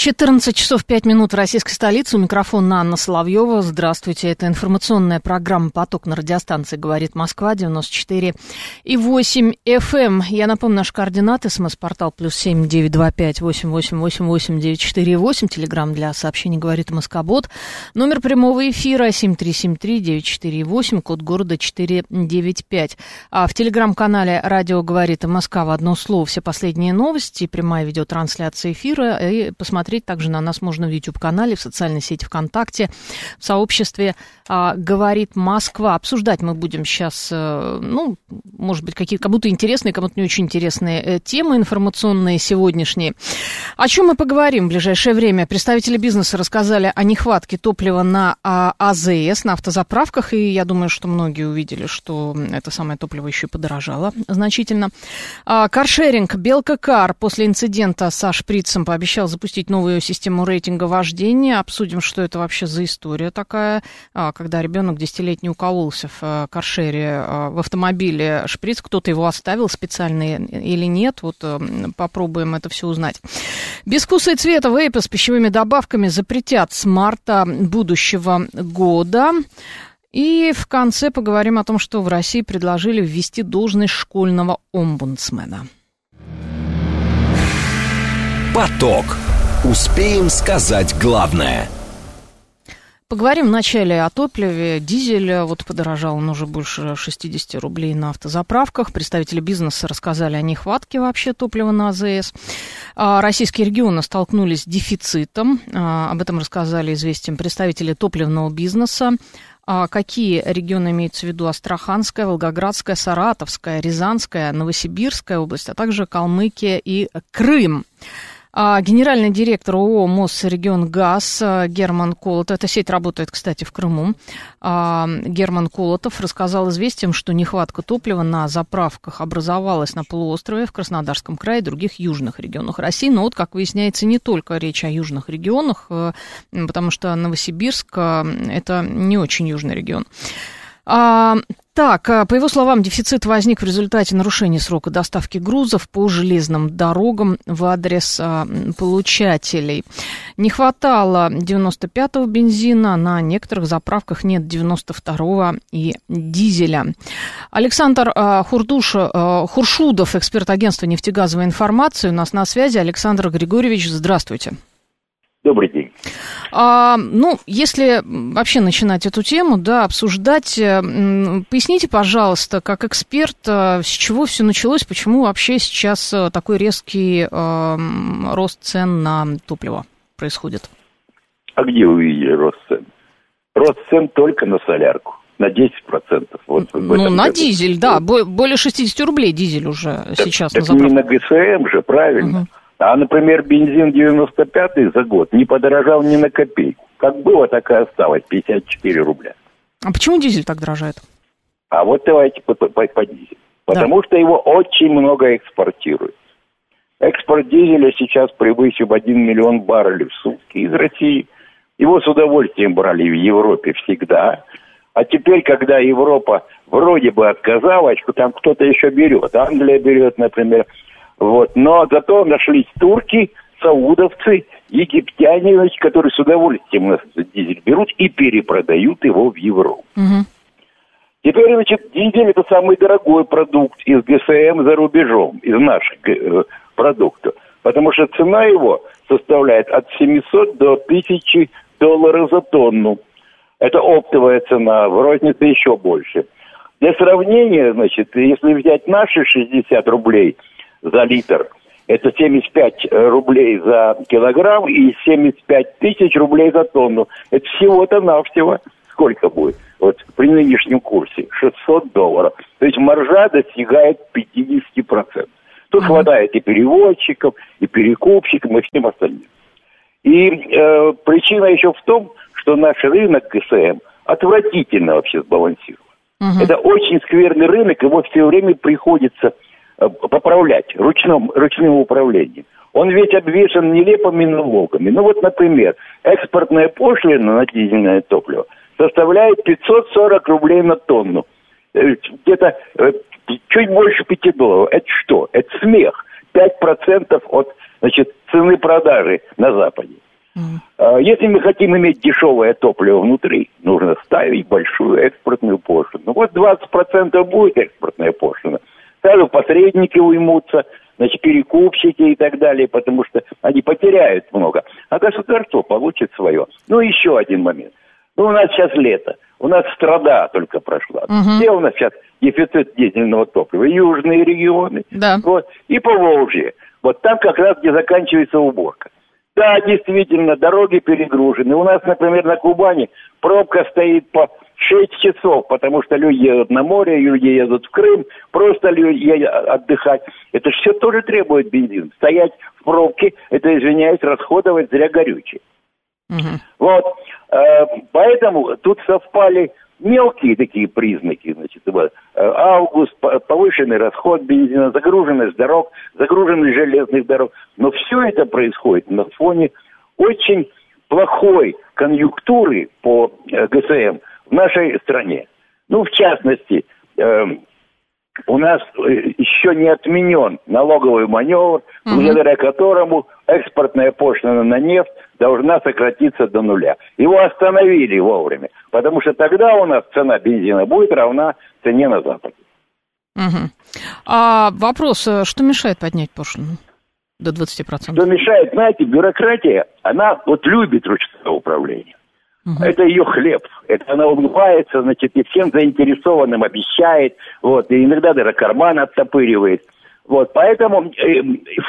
14 часов 5 минут в российской столице. У микрофона Анна Соловьева. Здравствуйте. Это информационная программа «Поток» на радиостанции «Говорит Москва» 94 и 8 FM. Эм. Я напомню, наши координаты. СМС-портал плюс семь девять два пять восемь восемь восемь восемь девять четыре восемь. Телеграмм для сообщений «Говорит Москобот». Номер прямого эфира семь три семь три девять четыре восемь. Код города четыре девять пять. А в телеграм-канале «Радио говорит Москва» в одно слово все последние новости, прямая видеотрансляция эфира и посмотреть Смотреть также на нас можно в YouTube-канале, в социальной сети ВКонтакте, в сообществе а, «Говорит Москва». Обсуждать мы будем сейчас, а, ну, может быть, какие-то кому-то интересные, кому-то не очень интересные э, темы информационные сегодняшние. О чем мы поговорим в ближайшее время? Представители бизнеса рассказали о нехватке топлива на а, АЗС, на автозаправках, и я думаю, что многие увидели, что это самое топливо еще и подорожало значительно. А, каршеринг «Белка Кар» после инцидента со шприцем пообещал запустить новый новую систему рейтинга вождения. Обсудим, что это вообще за история такая, а, когда ребенок десятилетний укололся в э, каршере э, в автомобиле шприц, кто-то его оставил специально или нет. Вот э, попробуем это все узнать. Без вкуса и цвета вейпы с пищевыми добавками запретят с марта будущего года. И в конце поговорим о том, что в России предложили ввести должность школьного омбудсмена. Поток. Успеем сказать главное. Поговорим вначале о топливе. Дизель вот подорожал, он уже больше 60 рублей на автозаправках. Представители бизнеса рассказали о нехватке вообще топлива на АЗС. А, российские регионы столкнулись с дефицитом. А, об этом рассказали известиям представители топливного бизнеса. А, какие регионы имеются в виду? Астраханская, Волгоградская, Саратовская, Рязанская, Новосибирская область, а также Калмыкия и Крым. А, генеральный директор ООО «Мосрегион ГАЗ» а, Герман Колотов, эта сеть работает, кстати, в Крыму, а, Герман Колотов рассказал известиям, что нехватка топлива на заправках образовалась на полуострове в Краснодарском крае и других южных регионах России. Но вот, как выясняется, не только речь о южных регионах, потому что Новосибирск – это не очень южный регион. Так, а, по его словам, дефицит возник в результате нарушения срока доставки грузов по железным дорогам в адрес а, получателей. Не хватало 95-го бензина, на некоторых заправках нет 92-го и дизеля. Александр а, Хурдуш, Хуршудов, эксперт агентства нефтегазовой информации, у нас на связи. Александр Григорьевич, здравствуйте. Добрый день. А, ну, если вообще начинать эту тему, да, обсуждать, э, поясните, пожалуйста, как эксперт, э, с чего все началось, почему вообще сейчас э, такой резкий э, рост цен на топливо происходит? А где вы видели рост цен? Рост цен только на солярку на 10%. Вот ну, на году. дизель, да, более 60 рублей дизель уже так, сейчас так на заправку. не на ГСМ же, правильно. Угу. А, например, бензин 95-й за год не подорожал ни на копейку. Как было, так и осталось, 54 рубля. А почему дизель так дорожает? А вот давайте по, по, по дизелю. Потому да. что его очень много экспортируют. Экспорт дизеля сейчас превысил 1 миллион баррелей в сутки из России. Его с удовольствием брали в Европе всегда. А теперь, когда Европа вроде бы отказалась, там кто-то еще берет. Англия берет, например, вот. Но зато нашлись турки, саудовцы, египтяне, которые с удовольствием этот дизель берут и перепродают его в Европу. Угу. Теперь, значит, дизель это самый дорогой продукт из ГСМ за рубежом, из наших э, продуктов. Потому что цена его составляет от 700 до 1000 долларов за тонну. Это оптовая цена, в рознице еще больше. Для сравнения, значит, если взять наши 60 рублей – за литр. Это 75 э, рублей за килограмм и 75 тысяч рублей за тонну. Это всего-то навсего сколько будет? Вот при нынешнем курсе 600 долларов. То есть маржа достигает 50%. Тут хватает и переводчиков, и перекупщиков, и всем остальным. И э, причина еще в том, что наш рынок КСМ отвратительно вообще сбалансирован. Угу. Это очень скверный рынок, его все время приходится поправлять ручным, ручным управлением. он ведь обвешен нелепыми налогами. Ну вот, например, экспортная пошлина на дизельное топливо составляет 540 рублей на тонну. Э, где-то э, чуть больше 5 долларов. Это что? Это смех. 5% от значит, цены продажи на Западе. Mm. Если мы хотим иметь дешевое топливо внутри, нужно ставить большую экспортную пошлину. Ну вот 20% будет экспортная пошлина. Сразу посредники уймутся, значит, перекупщики и так далее, потому что они потеряют много. А государство получит свое. Ну, еще один момент. Ну, у нас сейчас лето. У нас страда только прошла. Угу. Где у нас сейчас дефицит дизельного топлива? Южные регионы. Да. Вот, и Поволжье. Вот там как раз, где заканчивается уборка. Да, действительно, дороги перегружены. У нас, например, на Кубани пробка стоит по 6 часов, потому что люди едут на море, люди едут в Крым, просто люди едут отдыхать. Это все тоже требует бензин. Стоять в пробке, это, извиняюсь, расходовать зря горючее. Угу. Вот. Э, поэтому тут совпали мелкие такие признаки, значит, э, август, повышенный расход бензина, загруженность дорог, загруженность железных дорог. Но все это происходит на фоне очень плохой конъюнктуры по э, ГСМ в нашей стране. Ну, в частности, эм, у нас еще не отменен налоговый маневр, благодаря которому экспортная пошлина на нефть должна сократиться до нуля. Его остановили вовремя, потому что тогда у нас цена бензина будет равна цене на Западе. Угу. А вопрос, э, что мешает поднять пошлину до 20%? Что мешает, знаете, бюрократия, она вот любит ручное управление. Угу. Это ее хлеб. Это она улыбается, значит, и всем заинтересованным обещает, вот, и иногда даже карман оттопыривает. Вот, поэтому, э,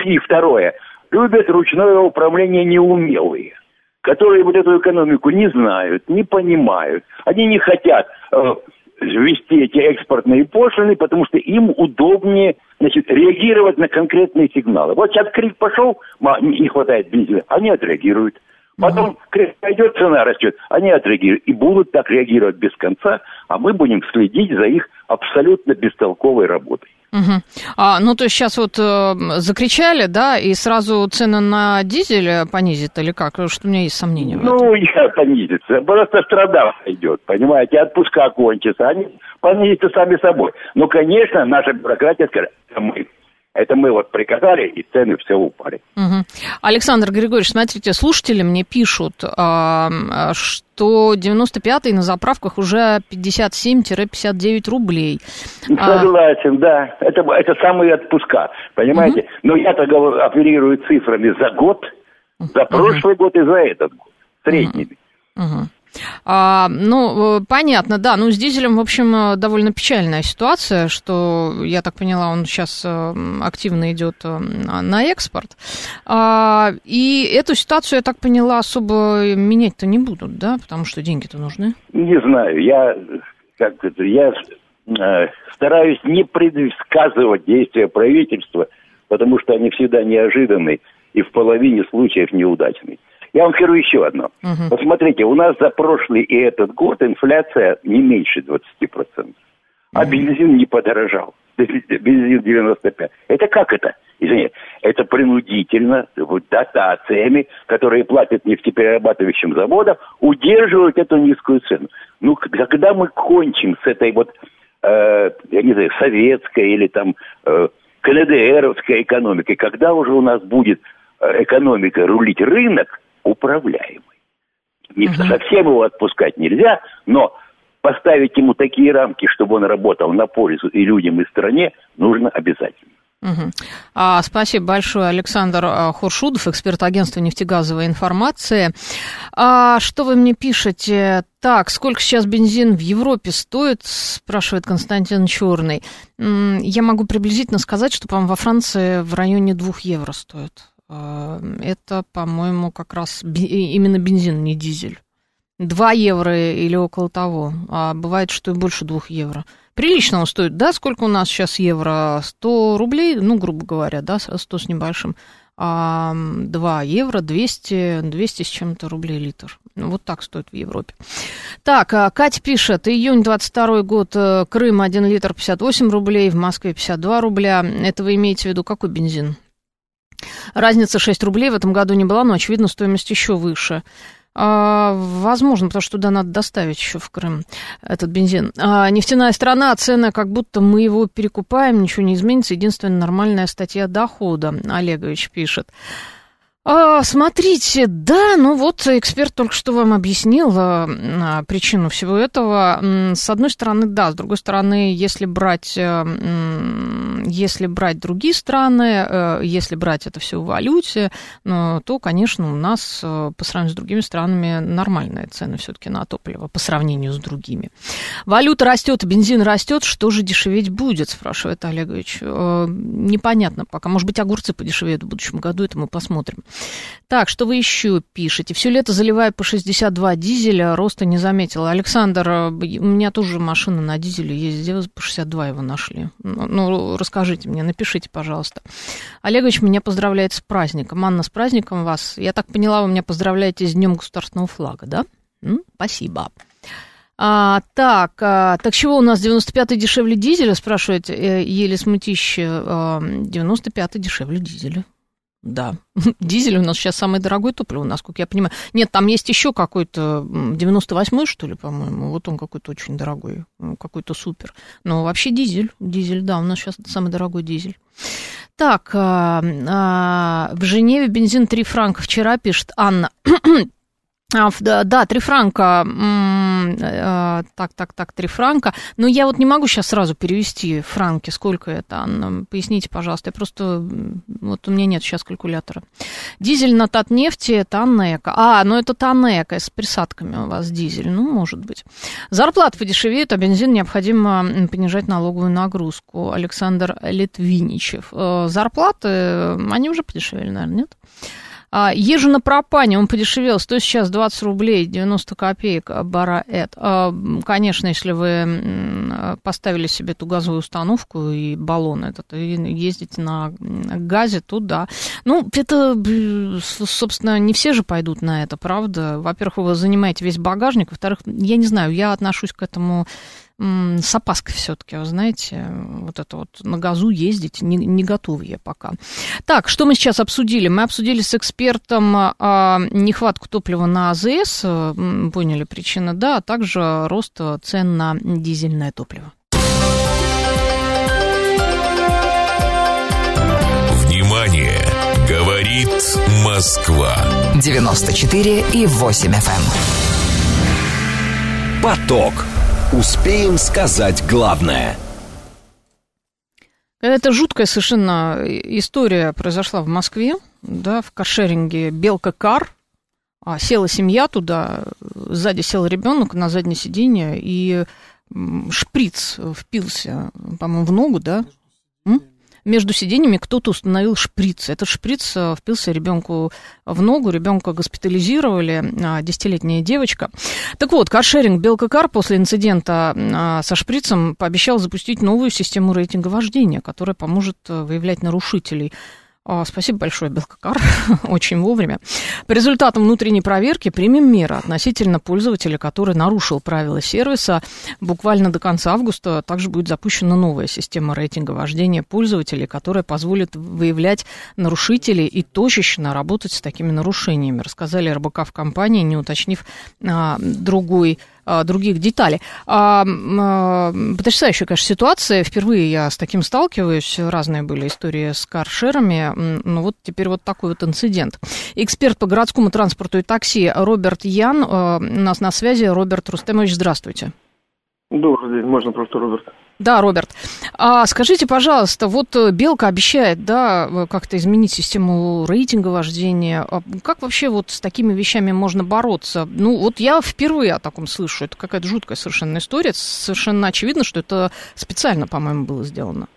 и второе, любят ручное управление неумелые, которые вот эту экономику не знают, не понимают. Они не хотят э, эти экспортные пошлины, потому что им удобнее значит, реагировать на конкретные сигналы. Вот сейчас крик пошел, не хватает бензина, они отреагируют. Потом пойдет цена растет, они отреагируют и будут так реагировать без конца, а мы будем следить за их абсолютно бестолковой работой. Угу. А, ну, то есть сейчас вот э, закричали, да, и сразу цены на дизель понизит или как? Что у меня есть сомнения. Ну, я понизится. Просто страда идет, понимаете, отпуска кончатся. Они понизятся сами собой. Ну, конечно, наша бюрократия скажет, мы это мы вот приказали, и цены все упали. Угу. Александр Григорьевич, смотрите, слушатели мне пишут, что 95-й на заправках уже 57-59 рублей. А, Согласен, а... да. Это, это самые отпуска, понимаете? Угу. Но я-то оперирую цифрами за год, за прошлый угу. год и за этот год, средними. Угу. А, ну, э, понятно, да. Ну, с дизелем, в общем, э, довольно печальная ситуация, что, я так поняла, он сейчас э, активно идет на экспорт. А, и эту ситуацию, я так поняла, особо менять-то не будут, да, потому что деньги-то нужны. Не знаю, я как это, я э, стараюсь не предсказывать действия правительства, потому что они всегда неожиданны и в половине случаев неудачны. Я вам скажу еще одно. Угу. Посмотрите, у нас за прошлый и этот год инфляция не меньше 20%. А угу. бензин не подорожал. Бензин 95. Это как это? Извините, это принудительно, вот, дотациями, которые платят нефтеперерабатывающим заводам, удерживают эту низкую цену. Ну, когда мы кончим с этой вот, э, я не знаю, советской или там э, КНДРовской экономикой, когда уже у нас будет э, экономика рулить рынок, управляемый. Не угу. совсем его отпускать нельзя, но поставить ему такие рамки, чтобы он работал на пользу и людям, и стране, нужно обязательно. Угу. А, спасибо большое, Александр а, Хуршудов, эксперт агентства нефтегазовой информации. А, что вы мне пишете? Так, сколько сейчас бензин в Европе стоит, спрашивает Константин Черный. Я могу приблизительно сказать, что, по-моему, во Франции в районе 2 евро стоит. А, это, по-моему, как раз именно бензин, не дизель. 2 евро или около того. А бывает, что и больше 2 евро. Прилично он стоит, да? Сколько у нас сейчас евро? 100 рублей, ну, грубо говоря, да, 100 с небольшим. А 2 евро, 200, 200 с чем-то рублей литр. Ну, вот так стоит в Европе. Так, а, Катя пишет, июнь 22 год, э, Крым 1 литр 58 рублей, в Москве 52 рубля. Это вы имеете в виду какой бензин? Разница 6 рублей в этом году не была, но, очевидно, стоимость еще выше. А, возможно, потому что туда надо доставить еще в Крым этот бензин. А, нефтяная страна, цены, как будто мы его перекупаем, ничего не изменится. Единственная нормальная статья дохода, Олегович пишет. А, смотрите, да, ну вот эксперт только что вам объяснил а, причину всего этого. С одной стороны, да, с другой стороны, если брать, э, если брать другие страны, э, если брать это все в валюте, ну, то, конечно, у нас э, по сравнению с другими странами нормальные цены все-таки на топливо по сравнению с другими. Валюта растет, бензин растет, что же дешеветь будет, спрашивает Олегович. Непонятно пока. Может быть, огурцы подешевеют в будущем году, это мы посмотрим. Так, что вы еще пишете? Все лето заливаю по 62 дизеля, роста не заметила. Александр, э, у меня тоже машина на дизеле есть, где вы по 62 его нашли? Ну, ну, расскажите мне, напишите, пожалуйста. Олегович меня поздравляет с праздником. Анна, с праздником вас. Я так поняла, вы меня поздравляете с Днем государственного флага, да? М? Спасибо. А, так, а, так чего у нас 95-й дешевле дизеля, спрашивает э, Еле Смутище. А, 95-й дешевле дизеля. Да, дизель у нас сейчас самый дорогой топливо, насколько я понимаю. Нет, там есть еще какой-то 98-й, что ли, по-моему. Вот он какой-то очень дорогой, какой-то супер. Но вообще дизель, дизель, да, у нас сейчас самый дорогой дизель. Так, а, а, в Женеве бензин 3 франка вчера, пишет Анна. А, да, 3 франка, э, так, так, так, 3 франка. Но я вот не могу сейчас сразу перевести франки, сколько это, Анна, поясните, пожалуйста. Я просто, вот у меня нет сейчас калькулятора. Дизель на Татнефти, это Аннека. А, ну это Танека, с присадками у вас дизель, ну, может быть. Зарплата подешевеет, а бензин необходимо понижать налоговую нагрузку. Александр Литвиничев. Э, зарплаты, они уже подешевели, наверное, нет? А, езжу на пропане, он подешевел, стоит сейчас 20 рублей, 90 копеек бараэт. А, конечно, если вы поставили себе эту газовую установку и баллон этот, и ездите на газе, то да. Ну, это, собственно, не все же пойдут на это, правда? Во-первых, вы занимаете весь багажник, во-вторых, я не знаю, я отношусь к этому с опаской все-таки, вы знаете, вот это вот на газу ездить не, не готовы я пока. Так, что мы сейчас обсудили? Мы обсудили с экспертом а, нехватку топлива на АЗС, поняли причины, да, а также рост цен на дизельное топливо. Внимание! Говорит Москва. 94 и 8 FM. Эм. Поток. Успеем сказать главное. Это жуткая совершенно история произошла в Москве, да, в каршеринге Белка Кар. А, села семья туда, сзади сел ребенок на заднее сиденье, и шприц впился, по-моему, в ногу, да? М? Между сиденьями кто-то установил шприц. Этот шприц э, впился ребенку в ногу, ребенка госпитализировали, а, десятилетняя девочка. Так вот, каршеринг Белкакар после инцидента а, со шприцем пообещал запустить новую систему рейтинга вождения, которая поможет э, выявлять нарушителей спасибо большое, Белкакар, очень вовремя. По результатам внутренней проверки примем меры относительно пользователя, который нарушил правила сервиса. Буквально до конца августа также будет запущена новая система рейтинга вождения пользователей, которая позволит выявлять нарушителей и точечно работать с такими нарушениями, рассказали РБК в компании, не уточнив а, другой а, других деталей. А, а, потрясающая, конечно, ситуация. Впервые я с таким сталкиваюсь. Разные были истории с каршерами. Ну вот теперь вот такой вот инцидент. Эксперт по городскому транспорту и такси Роберт Ян а, у нас на связи. Роберт Рустемович, здравствуйте. Добрый день, можно просто Роберт. Да, Роберт. А скажите, пожалуйста, вот э, Белка обещает, да, э, как-то изменить систему рейтинга вождения. А как вообще вот с такими вещами можно бороться? Ну, вот я впервые о таком слышу. Это какая-то жуткая совершенно история. Совершенно очевидно, что это специально, по-моему, было сделано.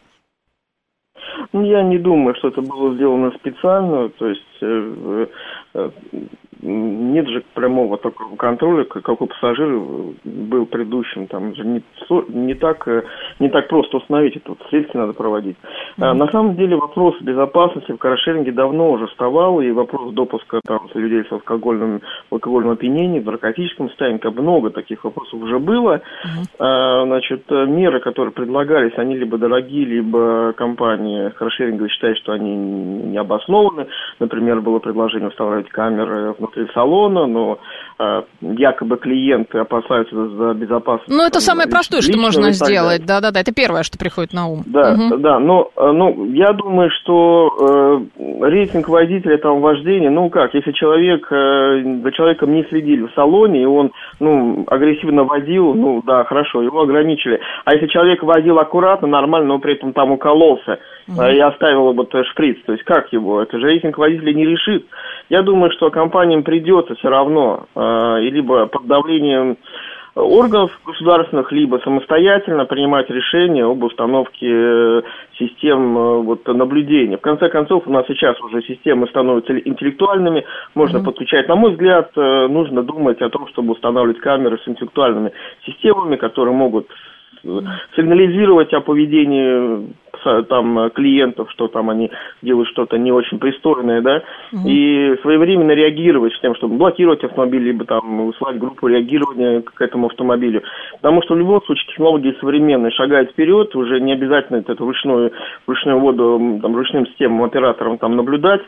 Ну, я не думаю, что это было сделано специально. То есть, э, нет же прямого такого контроля, какой пассажир был предыдущим. Там же не, не, так, э, не так просто установить это, вот следствие надо проводить. Mm-hmm. На самом деле вопрос безопасности в каршеринге давно уже вставал, и вопрос допуска там, людей с алкогольным, алкогольным опьянением, в наркотическом состоянии, как много таких вопросов уже было. Mm-hmm. А, значит, меры, которые предлагались, они либо дорогие, либо компании каршеринга считают, что они не обоснованы. Например, было предложение устанавливать камеры внутри внутри салона, но э, якобы клиенты опасаются за безопасность. Ну, это самое простое, что можно сделать. Да-да-да, это первое, что приходит на ум. Да, угу. да, но э, ну, я думаю, что э, рейтинг водителя, там, вождения, ну как, если человек, э, за человеком не следили в салоне, и он, ну, агрессивно водил, ну, да, хорошо, его ограничили. А если человек водил аккуратно, нормально, но при этом там укололся, угу. э, и оставил вот шприц, то есть как его? Это же рейтинг водителя не решит. Я думаю, что компаниям придется все равно, э, либо под давлением органов государственных, либо самостоятельно принимать решения об установке э, систем э, вот, наблюдения. В конце концов, у нас сейчас уже системы становятся интеллектуальными, можно mm-hmm. подключать. На мой взгляд, э, нужно думать о том, чтобы устанавливать камеры с интеллектуальными системами, которые могут сигнализировать о поведении там клиентов, что там они делают что-то не очень пристойное, да, угу. и своевременно реагировать с тем, чтобы блокировать автомобиль, либо там высылать группу реагирования к этому автомобилю. Потому что в любом случае технологии современные шагают вперед, уже не обязательно это ручную, ручную воду, там, ручным системам, операторам там наблюдать,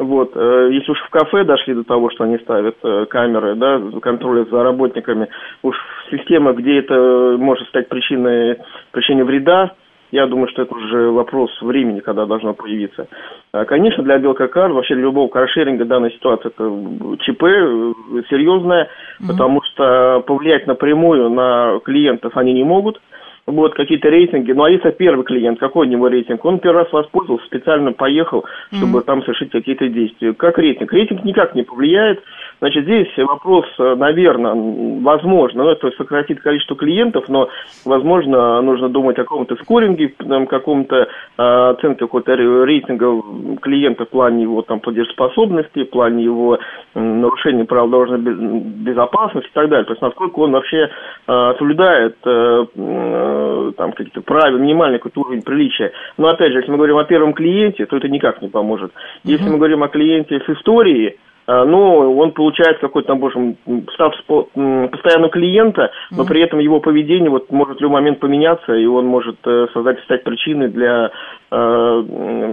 вот, э, если уж в кафе дошли до того, что они ставят э, камеры, да, контроля за работниками, уж система, где это может стать причиной, причиной вреда, я думаю, что это уже вопрос времени, когда должно появиться. А, конечно, для Белкакар, вообще для любого каршеринга данная ситуация это ЧП э, серьезная, mm-hmm. потому что повлиять напрямую на клиентов они не могут вот какие-то рейтинги. Ну, а если первый клиент, какой у него рейтинг? Он первый раз воспользовался, специально поехал, чтобы mm-hmm. там совершить какие-то действия. Как рейтинг? Рейтинг никак не повлияет. Значит, здесь вопрос, наверное, возможно, ну, это сократит количество клиентов, но, возможно, нужно думать о каком-то скоринге, там, каком-то э, оценке какого-то рейтинга клиента в плане его там платежеспособности, в плане его э, нарушения правил дорожной безопасности и так далее. То есть, насколько он вообще э, соблюдает э, э, там какие-то правила, минимальный какой-то уровень приличия. Но, опять же, если мы говорим о первом клиенте, то это никак не поможет. Если мы говорим о клиенте с историей, ну, он получает какой-то, там, боже, статус постоянного клиента, но при этом его поведение вот может в любой момент поменяться, и он может э, создать, стать причиной для э,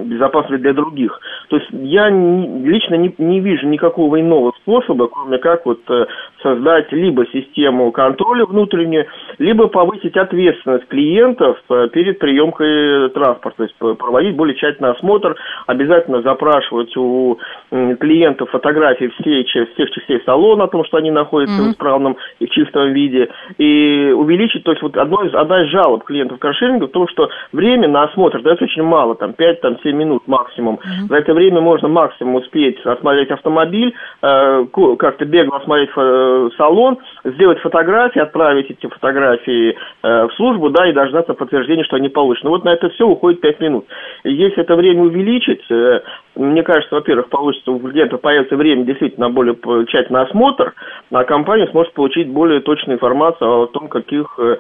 безопасности для других. То есть я лично не, не вижу никакого иного способа, кроме как вот э, создать либо систему контроля внутреннюю, либо повысить ответственность клиентов перед приемкой транспорта, то есть проводить более тщательный осмотр, обязательно запрашивать у клиентов фотографии фотографии всех, всех частей салона, о том, что они находятся mm-hmm. в исправном и в чистом виде, и увеличить, то есть вот одно из, одна из жалоб клиентов каршеринга в том, что время на осмотр дается очень мало, там 5-7 минут максимум. Mm-hmm. За это время можно максимум успеть осмотреть автомобиль, э, как-то бегло осмотреть э, салон, сделать фотографии, отправить эти фотографии э, в службу, да, и дождаться подтверждения, что они получены. Вот на это все уходит 5 минут. Если это время увеличить, э, мне кажется, во-первых, получится у клиента появится время действительно на более тщательный осмотр, а компания сможет получить более точную информацию о том, каких, э,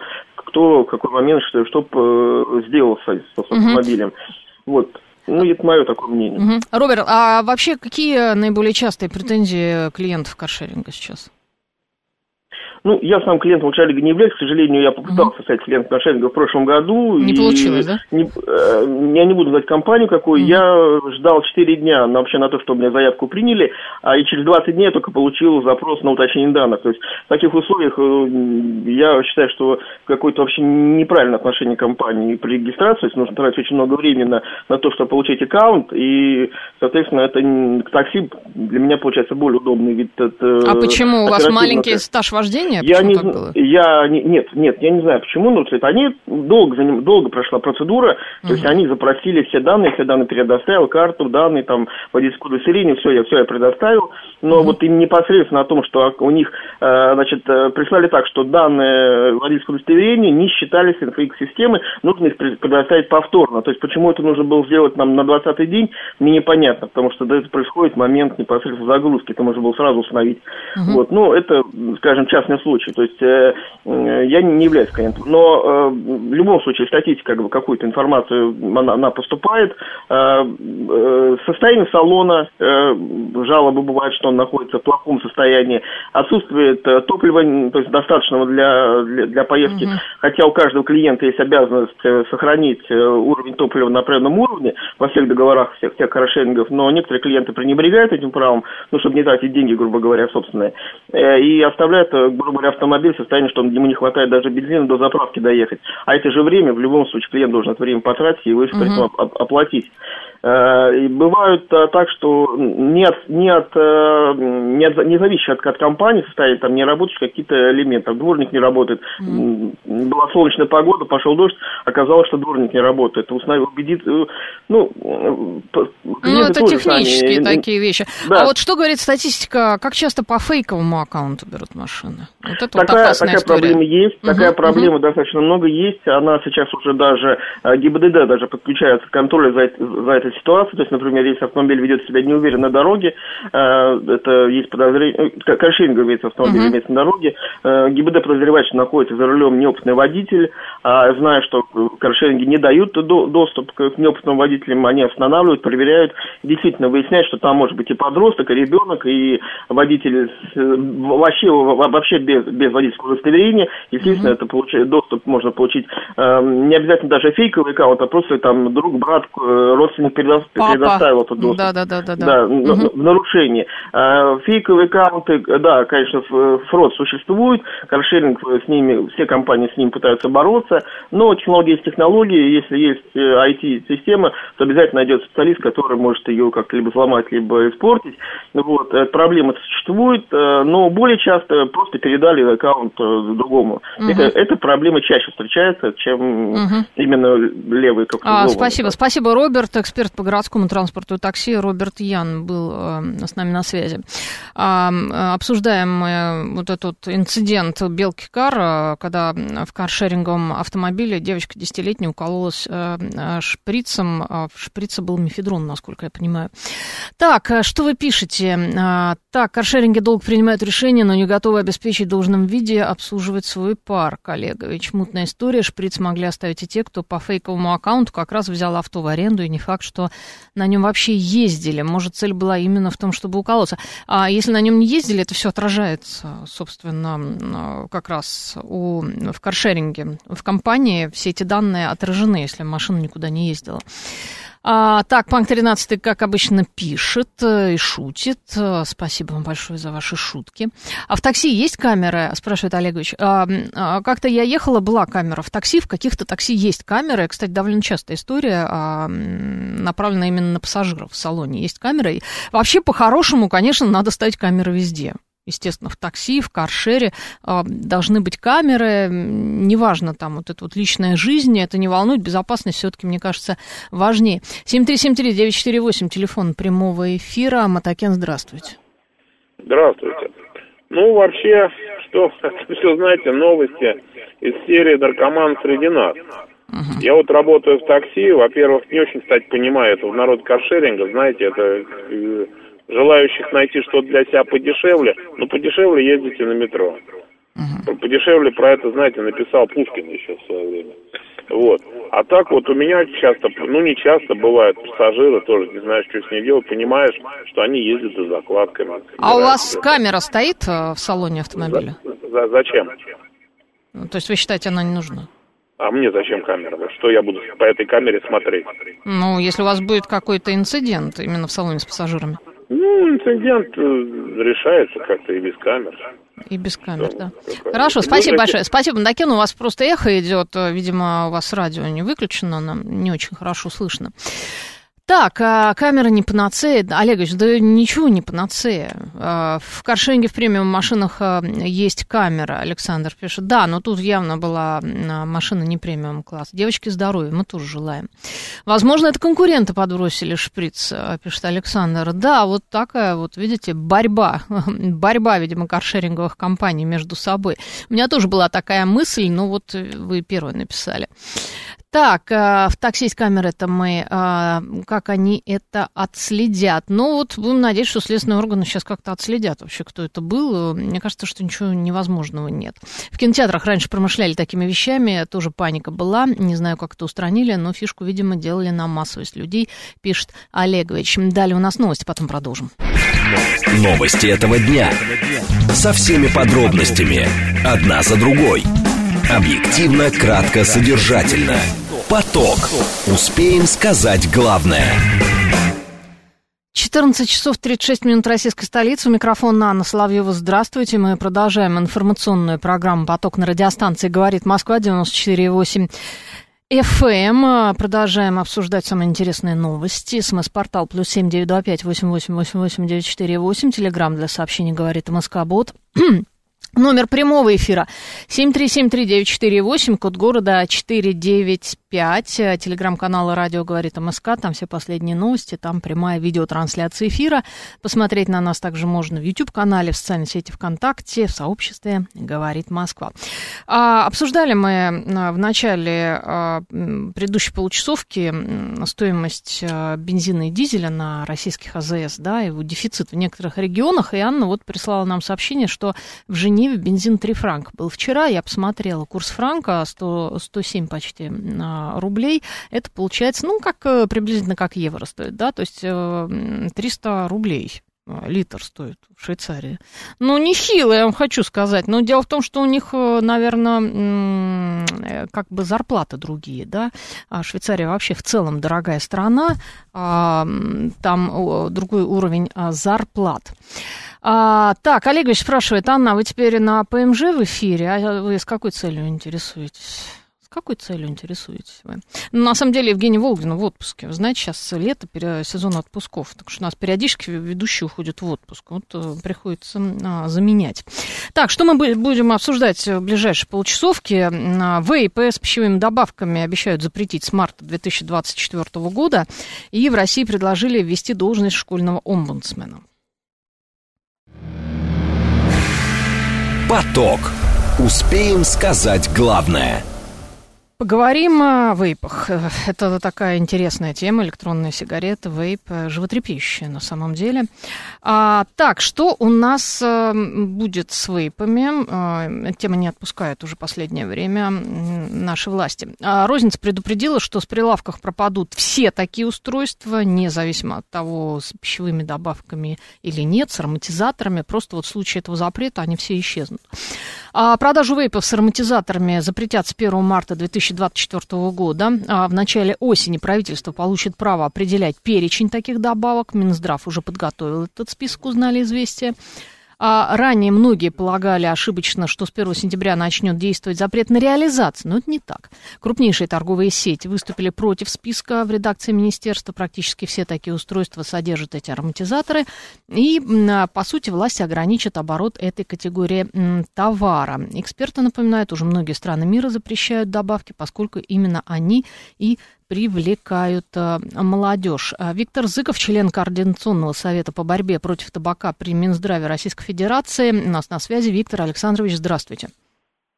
кто, в какой момент, что, что э, сделал с, с автомобилем. Угу. Вот. Ну, это мое такое мнение. Угу. Роберт, а вообще какие наиболее частые претензии клиентов каршеринга сейчас? Ну, я сам клиентом шаринга не являюсь, к сожалению, я попытался стать клиентом шаринга в прошлом году. Не и получилось, да? Не, э, я не буду знать компанию какую. Mm-hmm. Я ждал 4 дня на, вообще на то, чтобы меня заявку приняли, а и через 20 дней я только получил запрос на уточнение данных. То есть в таких условиях э, я считаю, что какое-то вообще неправильное отношение компании при регистрации. То есть нужно тратить очень много времени на, на то, чтобы получить аккаунт, и, соответственно, это такси для меня получается более удобный вид. А почему? У вас маленький стаж вождения? Нарушение? Я не, так зн- было? я не, нет, нет, я не знаю, почему нарушили. Они долго, долго прошла процедура, то есть они запросили все данные, все данные предоставил, карту, данные, там, водительское удостоверение, все, я все я предоставил, но вот им непосредственно о том, что у них, э, значит, э, прислали так, что данные водительского удостоверения не считались инфо-системы, нужно их пред- предоставить повторно. То есть почему это нужно было сделать нам на 20-й день, мне непонятно, потому что это происходит момент непосредственно загрузки, это можно было сразу установить. Вот, ну, это, скажем, частный случай, то есть э, я не являюсь клиентом, но э, в любом случае статистика, как бы, какую-то информацию, она, она поступает. Э, э, состояние салона, э, жалобы бывают, что он находится в плохом состоянии, отсутствует э, топлива, то есть достаточного для, для, для поездки, хотя у каждого клиента есть обязанность э, сохранить э, уровень топлива на определенном уровне во всех договорах всех, всех каршерингов, но некоторые клиенты пренебрегают этим правом, ну, чтобы не тратить деньги, грубо говоря, собственные, э, и оставляют, э, грубо говоря, автомобиль в состоянии, что ему не хватает даже бензина до заправки доехать. А это же время, в любом случае, клиент должен это время потратить и оп- оп- оплатить. Э, И бывают э, так, что не от, не от, э, не от, не зависящие от, от компании состоит, там не работающие какие-то элементы, дворник не работает, М, была солнечная погода, пошел дождь, оказалось, что дворник не работает, установил, убедит, ну, Ну, это сами, технические э, такие вещи. да. А вот что говорит статистика, как часто по фейковому аккаунту берут машины? Вот это вот Такая, опасная такая история. проблема есть, Мгм, такая проблема достаточно много есть. Она сейчас уже даже ГИБДД даже подключается к контролю за, за этой ситуацией. То есть, например, если автомобиль ведет себя неуверенно на дороге, э, это есть подозрение, э, каршеринг имеется автомобиль Мгм. имеется на дороге, э, ГИБДД подозревает, что находится за рулем неопытный водитель, а зная, что каршеринги не дают до- доступ к к неопытным водителям, они останавливают, проверяют, действительно выясняют, что там может быть и подросток, и ребенок, и водитель с, э, вообще, во- вообще без, без водительского удостоверения. Естественно, это получает, доступ можно получить э, не обязательно даже фейковый аккаунт, а просто там друг, брат, э, родственник Папа. предоставил этот доступ. Да, да, да, да, да. Да, Мгм. в нарушении. А, Фейковые аккаунты, э, да, конечно, фрод существует, каршеринг э, с ними, все компании с ним пытаются бороться, но технологии есть технологии, если есть э, IT-система, то обязательно найдется специалист, который может ее как-то либо сломать, либо испортить. Вот, э, проблема существует, э, но более часто просто передали аккаунт э, другому. Мгм. Это, эта проблема чаще встречается, чем Мгм. именно левые как А, спасибо, спасибо, Роберт, эксперт по городскому транспорту и такси. Роберт Ян был э, с нами на связи. А, э, обсуждаем мы вот этот инцидент Белки Кар, э, когда в каршеринговом автомобиле девочка десятилетняя укололась шприцем. В шприце был мифедрон, насколько я понимаю. Так, что вы пишете? Так, каршеринги долго принимают решения, но не готовы обеспечить в должном виде обслуживать свой парк. Олегович, мутная история. Шприц могли оставить и те, кто по фейковому аккаунту как раз взял авто в аренду, и не факт, что на нем вообще ездили. Может, цель была именно в том, чтобы уколоться. А если на нем не ездили, это все отражается, собственно, м, как раз у, в каршеринге. В компании все эти данные отражены, если машина никуда не ездила. А, так, Панк 13, как обычно, пишет э, и шутит. Э, Спасибо вам большое за ваши шутки. А в такси есть камеры? Спрашивает Олегович. А, а, как-то я ехала, была камера в такси. В каких-то такси есть камеры. Кстати, довольно частая история, а, направленная именно на пассажиров в салоне. Есть камеры. И Вообще, по-хорошему, конечно, надо ставить камеры везде. Естественно, в такси, в каршере э, должны быть камеры, неважно, там вот эта вот личная жизнь, это не волнует, безопасность все-таки, мне кажется, важнее. 7373948, телефон прямого эфира. Матакен, здравствуйте. Здравствуйте. Ну, вообще, что, все знаете, новости из серии «Наркоман среди нас». Я вот работаю в такси, во-первых, не очень, кстати, понимаю это в народ каршеринга, знаете, это э, желающих найти что-то для себя подешевле, ну, подешевле ездите на метро. Подешевле про это, знаете, написал Пушкин еще в свое время. Вот. А так вот у меня часто, ну не часто бывают пассажиры, тоже не знаешь, что с ней делать, понимаешь, что они ездят за закладками. А у вас камера стоит э, в салоне автомобиля? За- зачем? Ну, То есть вы считаете, она не нужна? А мне зачем камера? Что я буду по этой камере смотреть? Ну, если у вас будет какой-то инцидент именно в салоне с пассажирами. Ну, инцидент э, решается как-то и без камер. И без камер, да. Хорошо, Ну, спасибо большое. Спасибо, Мдакен. У вас просто эхо идет. Видимо, у вас радио не выключено, нам не очень хорошо слышно. Так, а камера не панацея. Олегович, да ничего не панацея. А, в каршеринге в премиум машинах а, есть камера, Александр пишет. Да, но тут явно была машина не премиум класс. Девочки здоровья, мы тоже желаем. Возможно, это конкуренты подбросили шприц, пишет Александр. Да, вот такая вот, видите, борьба. Борьба, видимо, каршеринговых компаний между собой. У меня тоже была такая мысль, но вот вы первые написали. Так, э, в такси есть камеры, это мы, э, как они это отследят. Ну вот будем надеяться, что следственные органы сейчас как-то отследят вообще, кто это был. Мне кажется, что ничего невозможного нет. В кинотеатрах раньше промышляли такими вещами, тоже паника была. Не знаю, как это устранили, но фишку, видимо, делали на массовость людей, пишет Олегович. Далее у нас новости, потом продолжим. Новости этого дня. Со всеми подробностями. Одна за другой. Объективно, кратко, содержательно. Поток. Успеем сказать главное. 14 часов 36 минут российской столицы. У микрофона Анна Соловьева. Здравствуйте. Мы продолжаем информационную программу «Поток» на радиостанции «Говорит Москва» 94,8 FM. Продолжаем обсуждать самые интересные новости. СМС-портал плюс семь девять два пять восемь восемь восемь восемь девять четыре восемь. Телеграмм для сообщений говорит МСК-бот. Номер прямого эфира 7373948, код города 495, э, телеграм-канал «Радио говорит МСК», там все последние новости, там прямая видеотрансляция эфира. Посмотреть на нас также можно в YouTube-канале, в социальной сети ВКонтакте, в сообществе «Говорит Москва». А, обсуждали мы э, в начале а, предыдущей получасовки стоимость а, бензина и дизеля на российских АЗС, да, его дефицит в некоторых регионах, и Анна вот прислала нам сообщение, что в Женеве Женеве бензин 3 франка был вчера. Я посмотрела курс франка 100, 107 почти а, рублей. Это получается, ну, как э, приблизительно как евро стоит, да, то есть 300 э, рублей литр стоит в Швейцарии. Ну, нехило, я вам хочу сказать. Но дело в том, что у них, э, наверное, как бы зарплаты другие, да. А Швейцария вообще в целом дорогая страна, там другой уровень зарплат. А, так, Олегович спрашивает, Анна, вы теперь на ПМЖ в эфире, а вы с какой целью интересуетесь? Какой целью интересуетесь вы? Ну, на самом деле, Евгений Волгин в отпуске. Вы знаете, сейчас лето, сезон отпусков. Так что у нас периодически ведущие уходят в отпуск. Вот э, приходится а, заменять. Так, что мы будем обсуждать в ближайшие полчасовки? ВИП с пищевыми добавками обещают запретить с марта 2024 года. И в России предложили ввести должность школьного омбудсмена. Поток. Успеем сказать главное – Поговорим о вейпах. Это такая интересная тема, электронная сигарета, вейп, животрепещущая на самом деле. А, так, что у нас а, будет с вейпами? Тема не отпускает уже последнее время наши власти. А, Розница предупредила, что с прилавках пропадут все такие устройства, независимо от того, с пищевыми добавками или нет, с ароматизаторами. Просто вот в случае этого запрета они все исчезнут. А продажу вейпов с ароматизаторами запретят с 1 марта 2020 2024 года. А в начале осени правительство получит право определять перечень таких добавок. Минздрав уже подготовил этот список, узнали известия. А ранее многие полагали ошибочно, что с 1 сентября начнет действовать запрет на реализацию, но это не так. Крупнейшие торговые сети выступили против списка в редакции министерства. Практически все такие устройства содержат эти ароматизаторы. И, а, по сути, власти ограничат оборот этой категории товара. Эксперты напоминают, уже многие страны мира запрещают добавки, поскольку именно они и привлекают э, молодежь. А Виктор Зыков, член Координационного совета по борьбе против табака при Минздраве Российской Федерации. У нас на связи Виктор Александрович, здравствуйте.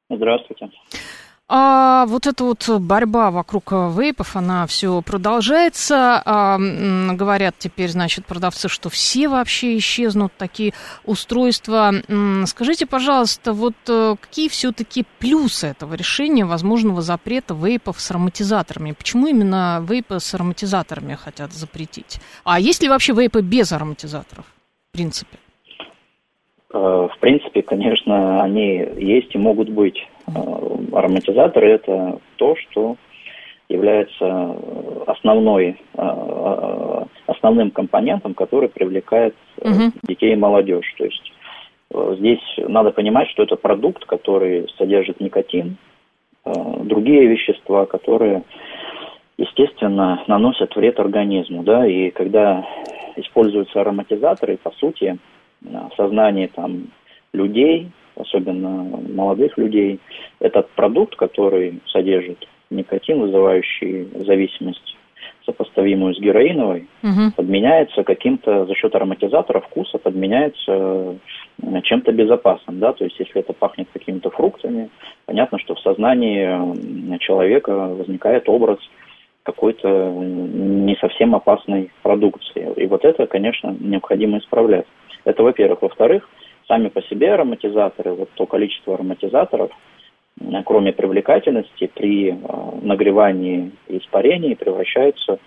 Здравствуйте. А вот эта вот борьба вокруг вейпов, она все продолжается. А, говорят теперь, значит, продавцы, что все вообще исчезнут такие устройства. Скажите, пожалуйста, вот э, какие все-таки плюсы этого решения возможного запрета вейпов с ароматизаторами? Почему именно вейпы с ароматизаторами хотят запретить? А есть ли вообще вейпы без ароматизаторов, в принципе? Э, в принципе, конечно, они есть и могут быть. Э, ароматизаторы – это то, что является основной, э, основным компонентом, который привлекает угу. детей и молодежь. То есть здесь надо понимать, что это продукт, который содержит никотин, другие вещества, которые естественно, наносят вред организму, да, и когда используются ароматизаторы, по сути, в сознании там людей, особенно молодых людей, этот продукт, который содержит никотин, вызывающий зависимость, сопоставимую с героиновой, угу. подменяется каким-то, за счет ароматизатора вкуса, подменяется э, чем-то безопасным, да, то есть если это пахнет какими-то фруктами, понятно, что в сознании человека возникает образ какой-то не совсем опасной продукции. И вот это, конечно, необходимо исправлять. Это, во-первых. Во-вторых, сами по себе ароматизаторы, вот то количество ароматизаторов, кроме привлекательности, при э, нагревании и испарении превращаются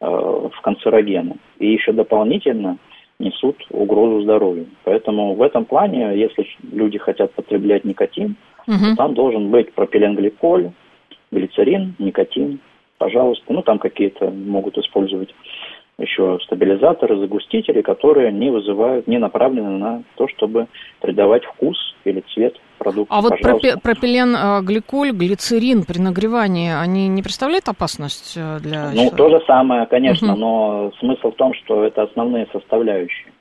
э, в канцерогены. И еще дополнительно несут угрозу здоровью. Поэтому в этом плане, если люди хотят потреблять никотин, угу. то там должен быть пропиленгликоль, глицерин, никотин, пожалуйста. Ну, там какие-то могут использовать еще стабилизаторы, загустители, которые не вызывают, не направлены на то, чтобы придавать вкус или цвет продукту. А вот пропи- пропилен, э, гликоль, глицерин при нагревании, они не представляют опасность э, для Ну, то же самое, конечно, угу. но смысл в том, что это основные составляющие.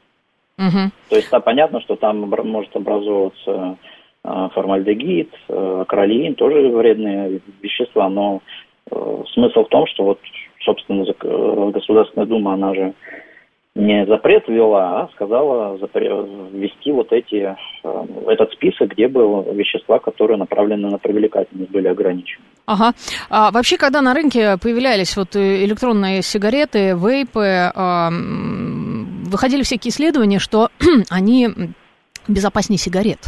Угу. То есть, да, понятно, что там может образовываться э, формальдегид, акролеин, тоже вредные вещества, но смысл в том, что вот собственно, э, Государственная Дума, она же не запрет ввела, а сказала ввести вот эти, э, этот список, где было вещества, которые направлены на привлекательность, были ограничены. Ага. А вообще, когда на рынке появлялись вот электронные сигареты, вейпы, а, выходили всякие исследования, что они безопаснее сигарет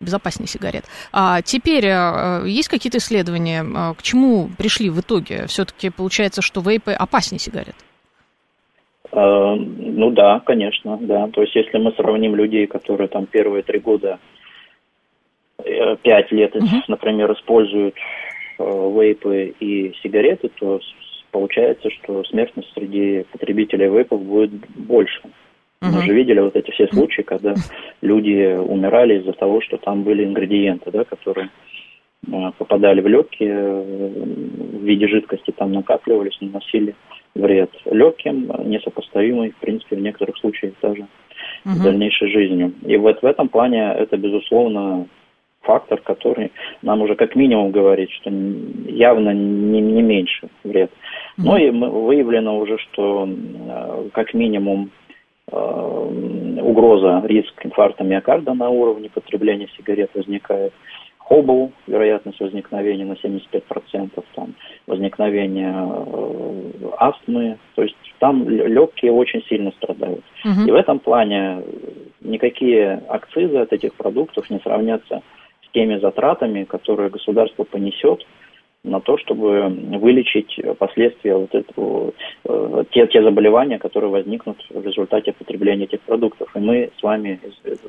безопаснее сигарет. А теперь э, есть какие-то исследования, э, к чему пришли в итоге? Все-таки получается, что вейпы опаснее сигарет? Э, ну да, конечно, да. То есть если мы сравним людей, которые там первые три года, пять лет, угу. например, используют вейпы и сигареты, то получается, что смертность среди потребителей вейпов будет больше. Угу. Мы же видели вот эти все случаи, когда люди умирали из-за того, что там были ингредиенты, да, которые а, попадали в легкие, в виде жидкости там накапливались, наносили вред легким, несопоставимый, в принципе, в некоторых случаях даже угу. с дальнейшей жизнью. И вот в этом плане это, безусловно, фактор, который нам уже как минимум говорит, что явно не, не меньше вред. Угу. Ну и выявлено уже, что а, как минимум Э, угроза, риск инфаркта миокарда на уровне потребления сигарет возникает. Хобл, вероятность возникновения на 75%, там, возникновение э, астмы, то есть там легкие очень сильно страдают. Угу. И в этом плане никакие акцизы от этих продуктов не сравнятся с теми затратами, которые государство понесет на то, чтобы вылечить последствия вот этого, э, те, те заболевания, которые возникнут в результате потребления этих продуктов. И мы с вами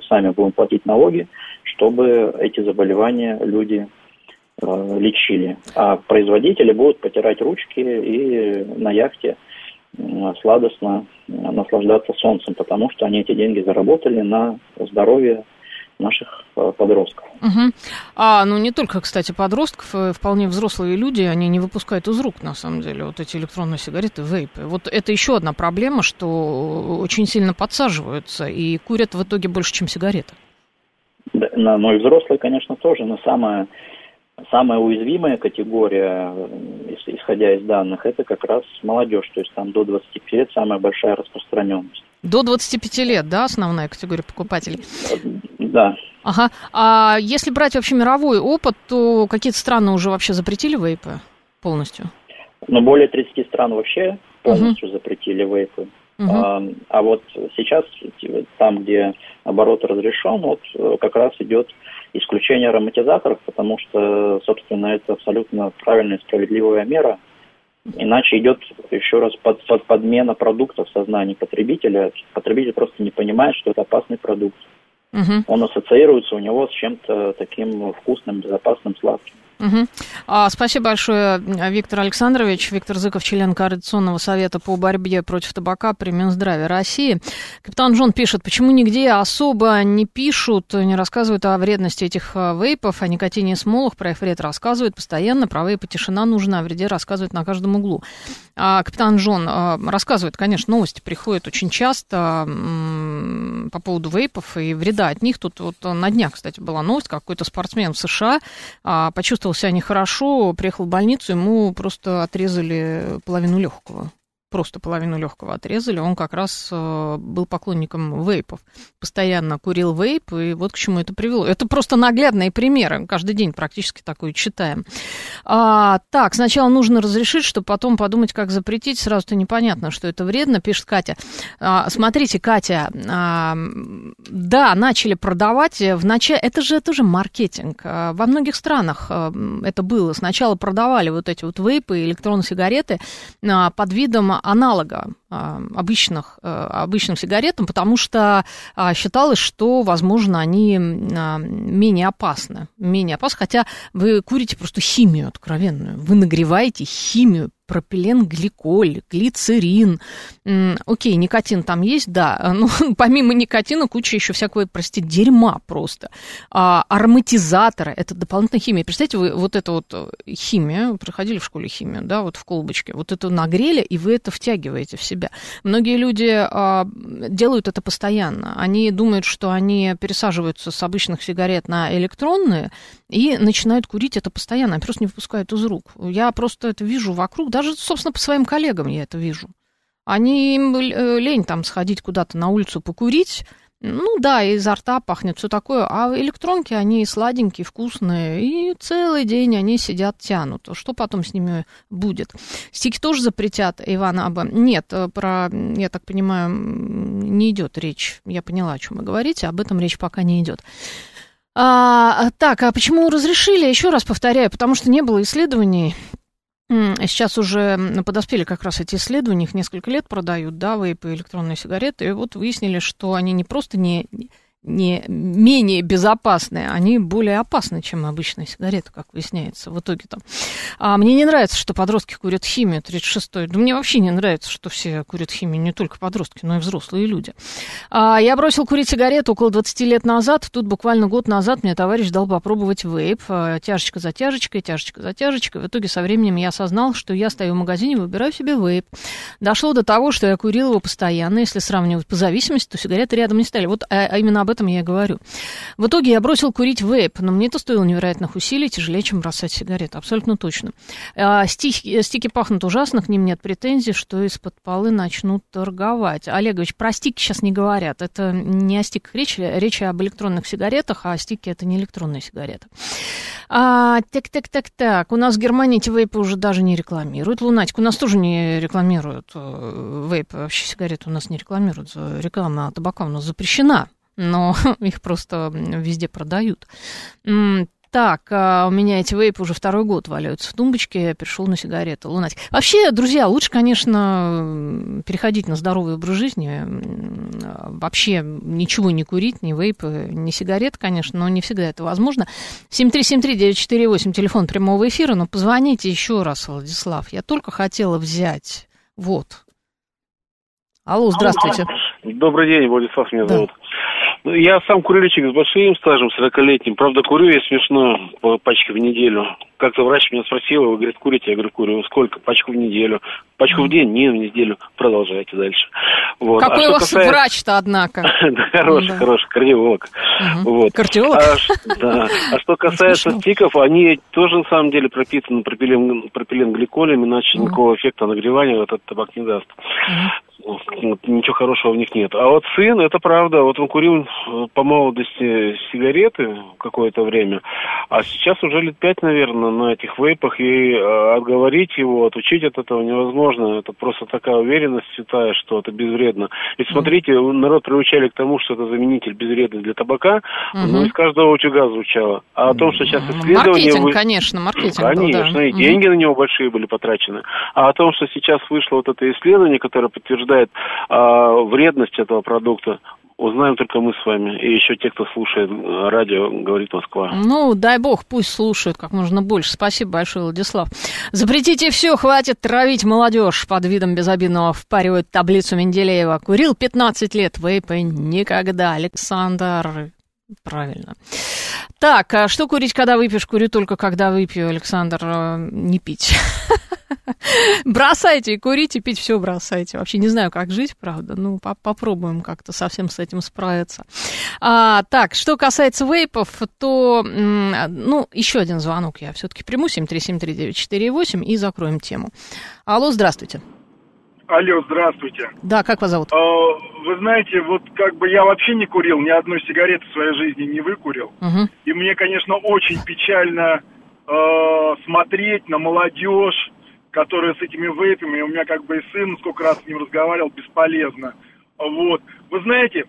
сами будем платить налоги, чтобы эти заболевания люди э, лечили. А производители будут потирать ручки и на яхте э, сладостно наслаждаться солнцем, потому что они эти деньги заработали на здоровье наших э, подростков. Угу. А, ну не только, кстати, подростков, э, вполне взрослые люди, они не выпускают из рук, на самом деле, вот эти электронные сигареты, вейпы. Вот это еще одна проблема, что очень сильно подсаживаются и курят в итоге больше, чем сигареты. Да, ну и взрослые, конечно, тоже, но самое Самая уязвимая категория, исходя из данных, это как раз молодежь, то есть там до 25 лет самая большая распространенность. До 25 лет, да, основная категория покупателей? Да. Ага. А если брать вообще мировой опыт, то какие-то страны уже вообще запретили вейпы полностью? Ну, более 30 стран вообще полностью угу. запретили вейпы. Угу. А, а вот сейчас там, где оборот разрешен, вот э, как раз идет исключение ароматизаторов, потому что, собственно, это абсолютно правильная и справедливая мера. Иначе идет еще раз под, под, подмена продуктов в сознании потребителя. Потребитель просто не понимает, что это опасный продукт. Угу. Он ассоциируется у него с чем-то таким вкусным, безопасным, сладким. Угу. А, спасибо большое, Виктор Александрович. Виктор Зыков, член Координационного совета по борьбе против табака при Минздраве России. Капитан Джон пишет, почему нигде особо не пишут, не рассказывают о вредности этих а, вейпов, о никотине и смолах, про их вред рассказывают постоянно, про вейпы тишина нужна, о вреде рассказывают на каждом углу. А, капитан Джон а, рассказывает, конечно, новости приходят очень часто по поводу вейпов и вреда от них. Тут вот на днях, кстати, была новость, какой-то спортсмен в США а, почувствовал чувствовал себя нехорошо, приехал в больницу, ему просто отрезали половину легкого просто половину легкого отрезали. Он как раз э, был поклонником вейпов. Постоянно курил вейп, и вот к чему это привело. Это просто наглядные примеры. Каждый день практически такое читаем. А, так, сначала нужно разрешить, чтобы потом подумать, как запретить. Сразу-то непонятно, что это вредно, пишет Катя. А, смотрите, Катя, а, да, начали продавать в начале... Это же, это же маркетинг. А, во многих странах а, это было. Сначала продавали вот эти вот вейпы, электронные сигареты а, под видом аналога обычных, э, обычным сигаретам, потому что а, считалось, что, возможно, они а, менее опасны. Менее опасны, хотя вы курите просто химию откровенную. Вы нагреваете химию пропиленгликоль, глицерин. Окей, никотин там есть, да. Но помимо никотина куча еще всякого, простите, дерьма просто. А, ароматизаторы, это дополнительная химия. Представьте, вы вот эту вот э, химию, проходили в школе химию, да, вот в колбочке, вот это нагрели, и вы это втягиваете в себя. Многие люди а, делают это постоянно. Они думают, что они пересаживаются с обычных сигарет на электронные, и начинают курить это постоянно, они просто не выпускают из рук. Я просто это вижу вокруг, даже, собственно, по своим коллегам я это вижу. Они им э, лень там сходить куда-то на улицу покурить, ну да, изо рта пахнет, все такое. А электронки, они сладенькие, вкусные, и целый день они сидят, тянут. Что потом с ними будет? Стики тоже запретят, Иван Аба? Нет, э, про, я так понимаю, не идет речь. Я поняла, о чем вы говорите, об этом речь пока не идет. А, так, а почему разрешили? Еще раз повторяю, потому что не было исследований. Сейчас уже подоспели как раз эти исследования, их несколько лет продают, да, вейпы, электронные сигареты, и вот выяснили, что они не просто не, не менее безопасные, они более опасны, чем обычные сигареты, как выясняется в итоге там. А мне не нравится, что подростки курят химию 36-й. Да мне вообще не нравится, что все курят химию, не только подростки, но и взрослые люди. А, я бросил курить сигарету около 20 лет назад. Тут буквально год назад мне товарищ дал попробовать вейп. А, тяжечка за тяжечкой, тяжечка за тяжечкой. В итоге со временем я осознал, что я стою в магазине и выбираю себе вейп. Дошло до того, что я курил его постоянно. Если сравнивать по зависимости, то сигареты рядом не стали. Вот а, а именно об этом я и говорю. В итоге я бросил курить вейп, но мне это стоило невероятных усилий, тяжелее, чем бросать сигареты. Абсолютно точно. А, стики, стики пахнут ужасно, к ним нет претензий, что из-под полы начнут торговать. Олегович, про стики сейчас не говорят. Это не о стиках речь, речь об электронных сигаретах, а стики это не электронные сигареты. А, так, так, так, так. У нас в Германии эти вейпы уже даже не рекламируют. Лунатик у нас тоже не рекламируют э, вейпы. Вообще сигареты у нас не рекламируют. Реклама табака у нас запрещена но их просто везде продают. Так, а у меня эти вейпы уже второй год валяются в тумбочке, я перешел на сигареты, лунатик. Вообще, друзья, лучше, конечно, переходить на здоровый образ жизни, вообще ничего не курить, ни вейпы, ни сигарет, конечно, но не всегда это возможно. 7373948, телефон прямого эфира, но позвоните еще раз, Владислав, я только хотела взять, вот. Алло, здравствуйте. Добрый день, Владислав меня да. зовут. Ну, я сам курильщик с большим стажем, 40-летним. Правда, курю я смешно по пачке в неделю. Как-то врач меня спросил, вы, говорит, курите? Я говорю, курю. Сколько? Пачку в неделю. Пачку в день? Не, в неделю. Продолжайте дальше. Вот. Какой а у вас касается... врач-то, однако? Хороший, хороший, кардиолог. Кардиолог? А, да. А что касается стиков, они тоже, на самом деле, пропитаны пропилен, пропиленгликолем, иначе никакого эффекта нагревания этот табак не даст ничего хорошего в них нет. А вот сын, это правда, вот он курил э, по молодости сигареты какое-то время, а сейчас уже лет пять, наверное, на этих вейпах, и э, отговорить его, отучить от этого невозможно. Это просто такая уверенность святая, что это безвредно. И смотрите, народ приучали к тому, что это заменитель безвредный для табака, угу. но из каждого утюга звучало. А о том, что сейчас исследования... Маркетинг, вы... конечно, маркетинг. Конечно, да. и деньги угу. на него большие были потрачены. А о том, что сейчас вышло вот это исследование, которое подтверждает подтверждает э, вредность этого продукта узнаем только мы с вами. И еще те, кто слушает э, радио «Говорит Москва». Ну, дай бог, пусть слушают как можно больше. Спасибо большое, Владислав. Запретите все, хватит травить молодежь под видом безобидного впаривают таблицу Менделеева. Курил 15 лет, вейпы никогда. Александр, правильно. Так, а что курить, когда выпьешь? Курю только, когда выпью, Александр, э, не пить. Бросайте, курите, пить, все бросайте. Вообще не знаю, как жить, правда. Ну, по попробуем как-то совсем с этим справиться. А, так, что касается вейпов, то, ну, еще один звонок я все-таки приму, 7373948, и закроем тему. Алло, здравствуйте. Алло, здравствуйте. Да, как вас зовут? А, вы знаете, вот как бы я вообще не курил, ни одной сигареты в своей жизни не выкурил. Угу. И мне, конечно, очень печально э, смотреть на молодежь, которая с этими вейпами, у меня как бы и сын, сколько раз с ним разговаривал, бесполезно. Вот. Вы знаете, э,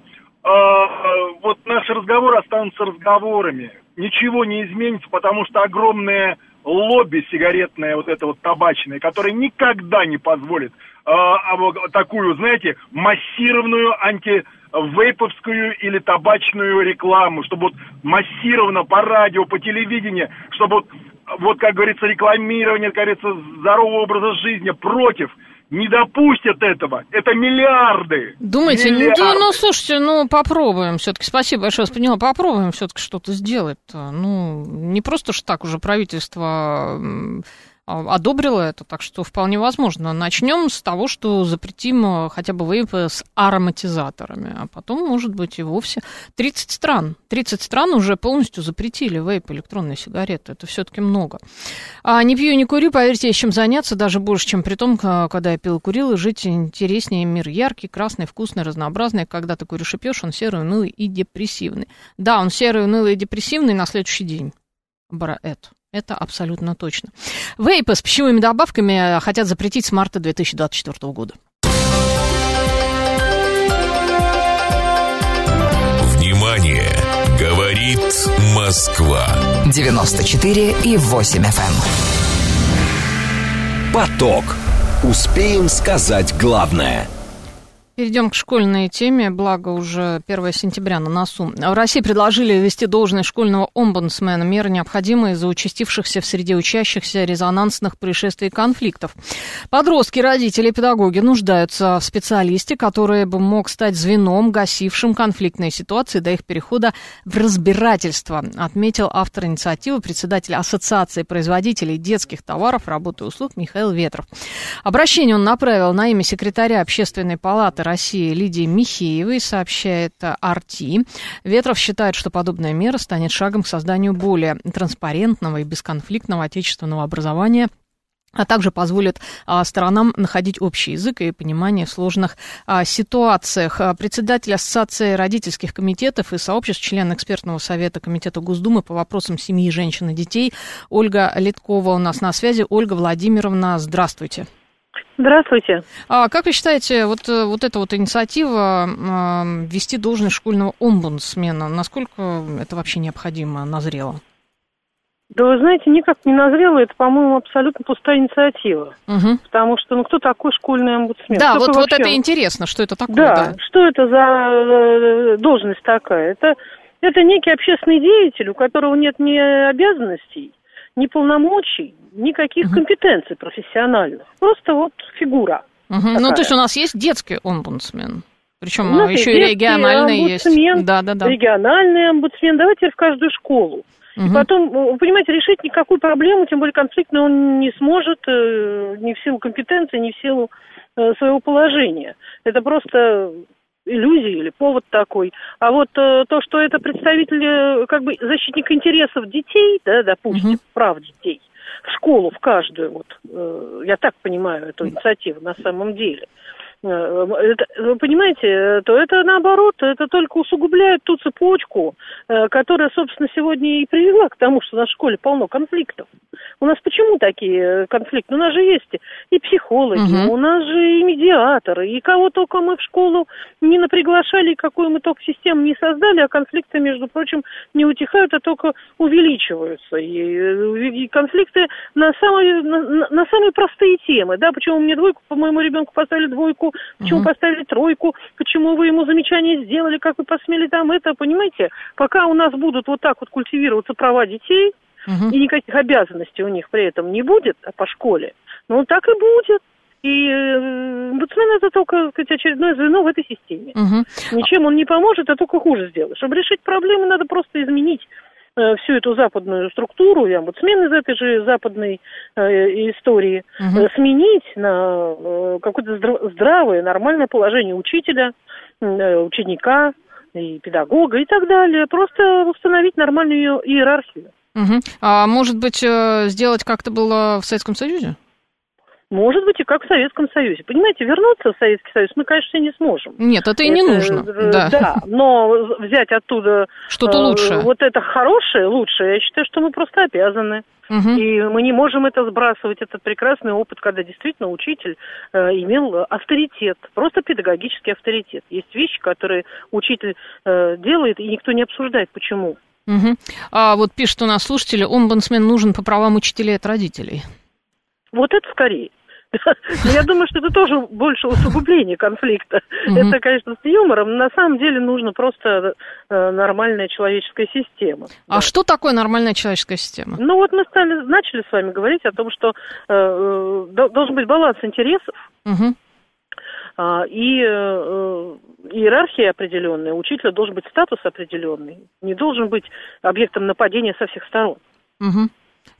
вот наши разговоры останутся разговорами. Ничего не изменится, потому что огромное лобби сигаретное, вот это вот табачное, которое никогда не позволит а такую, знаете, массированную антивейповскую или табачную рекламу, чтобы вот массированно по радио, по телевидению, чтобы вот, вот как говорится, рекламирование, как говорится, здорового образа жизни против не допустят этого. Это миллиарды. Думаете, миллиарды. Ну, ну, слушайте, ну, попробуем все-таки. Спасибо большое, поняла. Попробуем все-таки что-то сделать. -то. Ну, не просто ж так уже правительство одобрила это, так что вполне возможно. Начнем с того, что запретим э, хотя бы вейпы с ароматизаторами, а потом, может быть, и вовсе 30 стран. 30 стран уже полностью запретили вейп, электронные сигареты. Это все-таки много. А не пью, не курю, поверьте, есть чем заняться, даже больше, чем при том, когда я пил и курил, и жить интереснее. Мир яркий, красный, вкусный, разнообразный. Когда ты куришь и пьешь, он серый, унылый и депрессивный. Да, он серый, унылый и депрессивный на следующий день. Браэт. Это абсолютно точно. Вейпы с пищевыми добавками хотят запретить с марта 2024 года. Внимание! Говорит Москва. 94 и 8 FM. Эм. Поток. Успеем сказать главное – Перейдем к школьной теме, благо уже 1 сентября на носу. В России предложили ввести должность школьного омбудсмена, меры необходимые из-за участившихся в среде учащихся резонансных происшествий и конфликтов. Подростки, родители, педагоги нуждаются в специалисте, который бы мог стать звеном, гасившим конфликтные ситуации до их перехода в разбирательство, отметил автор инициативы, председатель Ассоциации производителей детских товаров, работы и услуг Михаил Ветров. Обращение он направил на имя секретаря Общественной палаты России Лидии Михеевой, сообщает Арти. Ветров считает, что подобная мера станет шагом к созданию более транспарентного и бесконфликтного отечественного образования а также позволит а, сторонам находить общий язык и понимание в сложных а, ситуациях. А, председатель Ассоциации родительских комитетов и сообществ, член экспертного совета Комитета Госдумы по вопросам семьи, женщин и детей Ольга Литкова у нас на связи. Ольга Владимировна, здравствуйте. Здравствуйте. А как вы считаете, вот, э, вот эта вот инициатива э, ввести должность школьного омбудсмена, насколько это вообще необходимо, назрело? Да вы знаете, никак не назрело, это, по-моему, абсолютно пустая инициатива. Угу. Потому что, ну, кто такой школьный омбудсмен? Да, вот, вот это интересно, что это такое. Да, да, что это за э, должность такая? Это, это некий общественный деятель, у которого нет ни обязанностей, ни полномочий, никаких угу. компетенций профессиональных. Просто вот фигура. Угу. Ну, то есть у нас есть детский омбудсмен. Причем ну, еще и региональный есть. Да, да, да. Региональный омбудсмен. Давайте в каждую школу. Угу. И потом, вы понимаете, решить никакую проблему, тем более конфликтную, он не сможет э, ни в силу компетенции, ни в силу э, своего положения. Это просто иллюзия или повод такой. А вот э, то, что это представитель, э, как бы защитник интересов детей, да, допустим, угу. прав детей, в школу, в каждую, вот, э, я так понимаю эту инициативу на самом деле. Э, это, вы понимаете, то это наоборот, это только усугубляет ту цепочку, э, которая, собственно, сегодня и привела к тому, что на школе полно конфликтов. У нас почему такие конфликты? У нас же есть и психологи, угу. у нас же и медиаторы, и кого только мы в школу не наприглашали, какую мы только систему не создали, а конфликты, между прочим, не утихают, а только увеличиваются. И, и конфликты на самые, на, на самые простые темы, да, почему мне двойку, по моему ребенку поставили двойку, почему угу. поставили тройку, почему вы ему замечание сделали, как вы посмели там это, понимаете? Пока у нас будут вот так вот культивироваться права детей, угу. и никаких обязанностей у них при этом не будет а по школе, ну так и будет. И омбудсмен это только сказать, очередное звено в этой системе. Угу. Ничем он не поможет, а только хуже сделает. Чтобы решить проблемы, надо просто изменить э, всю эту западную структуру, и омбудсмен из этой же западной э, истории, угу. э, сменить на э, какое-то здравое, нормальное положение учителя, э, ученика и педагога и так далее. Просто установить нормальную иерархию. Угу. А может быть, э, сделать как-то было в Советском Союзе? Может быть, и как в Советском Союзе. Понимаете, вернуться в Советский Союз мы, конечно, не сможем. Нет, это и не это, нужно. Э, да. да, но взять оттуда... Что-то э, лучшее. Вот это хорошее, лучшее, я считаю, что мы просто обязаны. Угу. И мы не можем это сбрасывать, этот прекрасный опыт, когда действительно учитель э, имел авторитет, просто педагогический авторитет. Есть вещи, которые учитель э, делает, и никто не обсуждает, почему. Угу. А вот пишет у нас слушатели, омбудсмен нужен по правам учителей от родителей. Вот это скорее. Я думаю, что это тоже больше усугубление конфликта. Это, конечно, с юмором. На самом деле нужно просто э, нормальная человеческая система. А что такое нормальная человеческая система? Ну вот мы стали, начали с вами говорить о том, что э, э должен быть баланс интересов. А, и иерархия определенная, учителя должен быть статус определенный, не должен быть объектом нападения со всех сторон. Угу.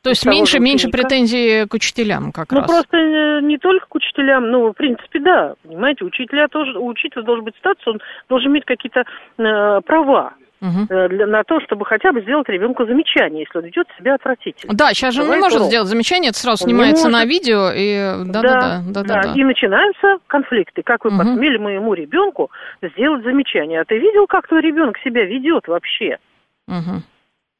То есть меньше, меньше претензий к учителям как ну, раз? Ну, просто не только к учителям, ну, в принципе, да, понимаете, учителя тоже, у учителя должен быть статус, он должен иметь какие-то э, права угу. для, на то, чтобы хотя бы сделать ребенку замечание, если он ведет себя отвратительно. Да, сейчас же он не может урок. сделать замечание, это сразу он снимается на видео, и да, да, да, да, да, да. И начинаются конфликты. Как вы угу. посмели моему ребенку сделать замечание? А ты видел, как твой ребенок себя ведет вообще? Угу.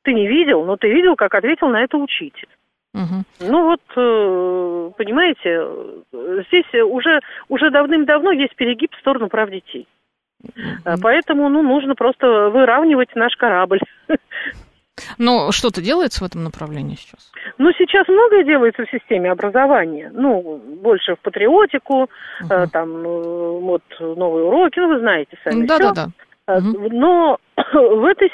Ты не видел, но ты видел, как ответил на это учитель. Угу. Ну вот, э, понимаете, здесь уже, уже давным-давно есть перегиб в сторону прав детей. Mm-hmm. Поэтому ну, нужно просто выравнивать наш корабль. Но что-то делается в этом направлении сейчас? Ну, сейчас многое делается в системе образования. Ну, больше в патриотику, uh-huh. там, вот, новые уроки, ну, вы знаете сами. Да-да-да. Угу. Но в этой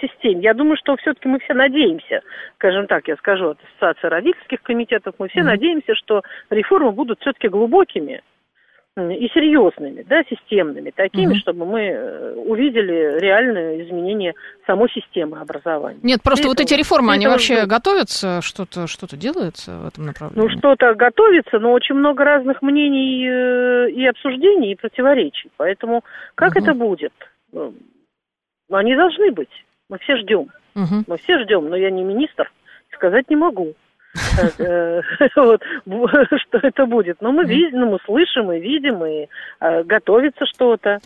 системе, я думаю, что все-таки мы все надеемся, скажем так, я скажу от Ассоциации родительских комитетов, мы все угу. надеемся, что реформы будут все-таки глубокими и серьезными, да, системными, такими, угу. чтобы мы э, увидели реальное изменение самой системы образования. Нет, просто и вот это, эти реформы, они вообще будет... готовятся, что-то что делается в этом направлении? Ну, что-то готовится, но очень много разных мнений э, и обсуждений, и противоречий. Поэтому как угу. это будет? Ну, они должны быть. Мы все ждем. Угу. Мы все ждем, но я не министр, сказать не могу. Э, вот, что это будет. Но мы видим, мы слышим и видим, и э, готовится что-то.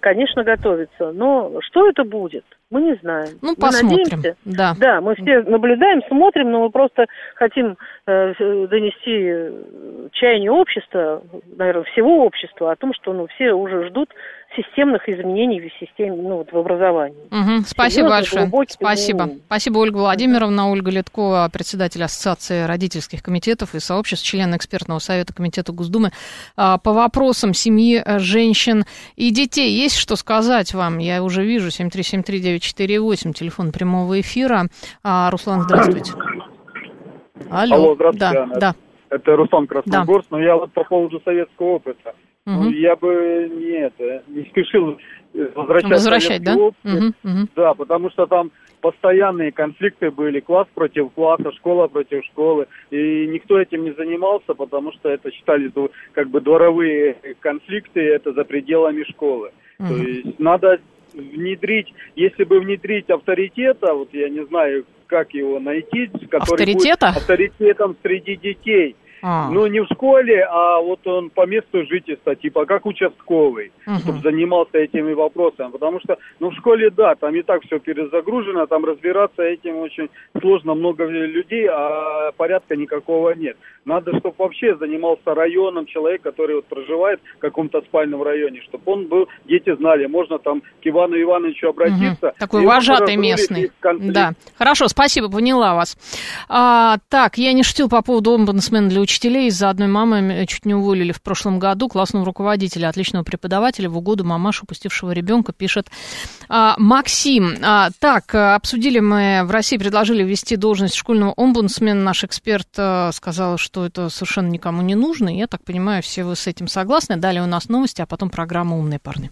Конечно, готовится. Но что это будет? Мы не знаем. Ну, посмотрим. Надеемся. Да. да, мы все наблюдаем, смотрим, но мы просто хотим э, донести чаяние общества, наверное, всего общества о том, что ну, все уже ждут системных изменений в системе, ну, вот в образовании. Угу, спасибо большое. Спасибо. Ну... Спасибо, Ольга Владимировна. Ольга Литкова, председатель Ассоциации родительских комитетов и сообществ, член экспертного совета Комитета Госдумы. А, по вопросам семьи, э, женщин и детей есть что сказать вам? Я уже вижу 7373948, телефон прямого эфира. А, Руслан, здравствуйте. Алло, Алло здравствуйте. Да, да. Это Руслан Красногорск, да. но я вот по поводу советского опыта. Угу. Я бы не, это, не спешил возвращать Возвращать, да? Угу, угу. Да, потому что там постоянные конфликты были, класс против класса, школа против школы, и никто этим не занимался, потому что это считали как бы дворовые конфликты, это за пределами школы. Угу. То есть надо внедрить, если бы внедрить авторитета, вот я не знаю, как его найти, который Авторитета? будет авторитетом среди детей – А. Ну, не в школе, а вот он по месту жительства, типа как участковый, угу. чтобы занимался этими вопросами. Потому что, ну, в школе, да, там и так все перезагружено, там разбираться этим очень сложно, много людей, а порядка никакого нет. Надо, чтобы вообще занимался районом человек, который вот проживает в каком-то спальном районе, чтобы он был, дети знали, можно там к Ивану Ивановичу обратиться. Угу. Такой вожатый местный. Да, хорошо, спасибо, поняла вас. А, так, я не шутил по поводу омбудсмена для учителей. Из-за одной мамы чуть не уволили в прошлом году классного руководителя, отличного преподавателя в угоду мамашу, пустившего ребенка, пишет а, Максим. А, так, обсудили мы, в России предложили ввести должность школьного омбудсмена. Наш эксперт а, сказал, что это совершенно никому не нужно. Я так понимаю, все вы с этим согласны. Далее у нас новости, а потом программа «Умные парни».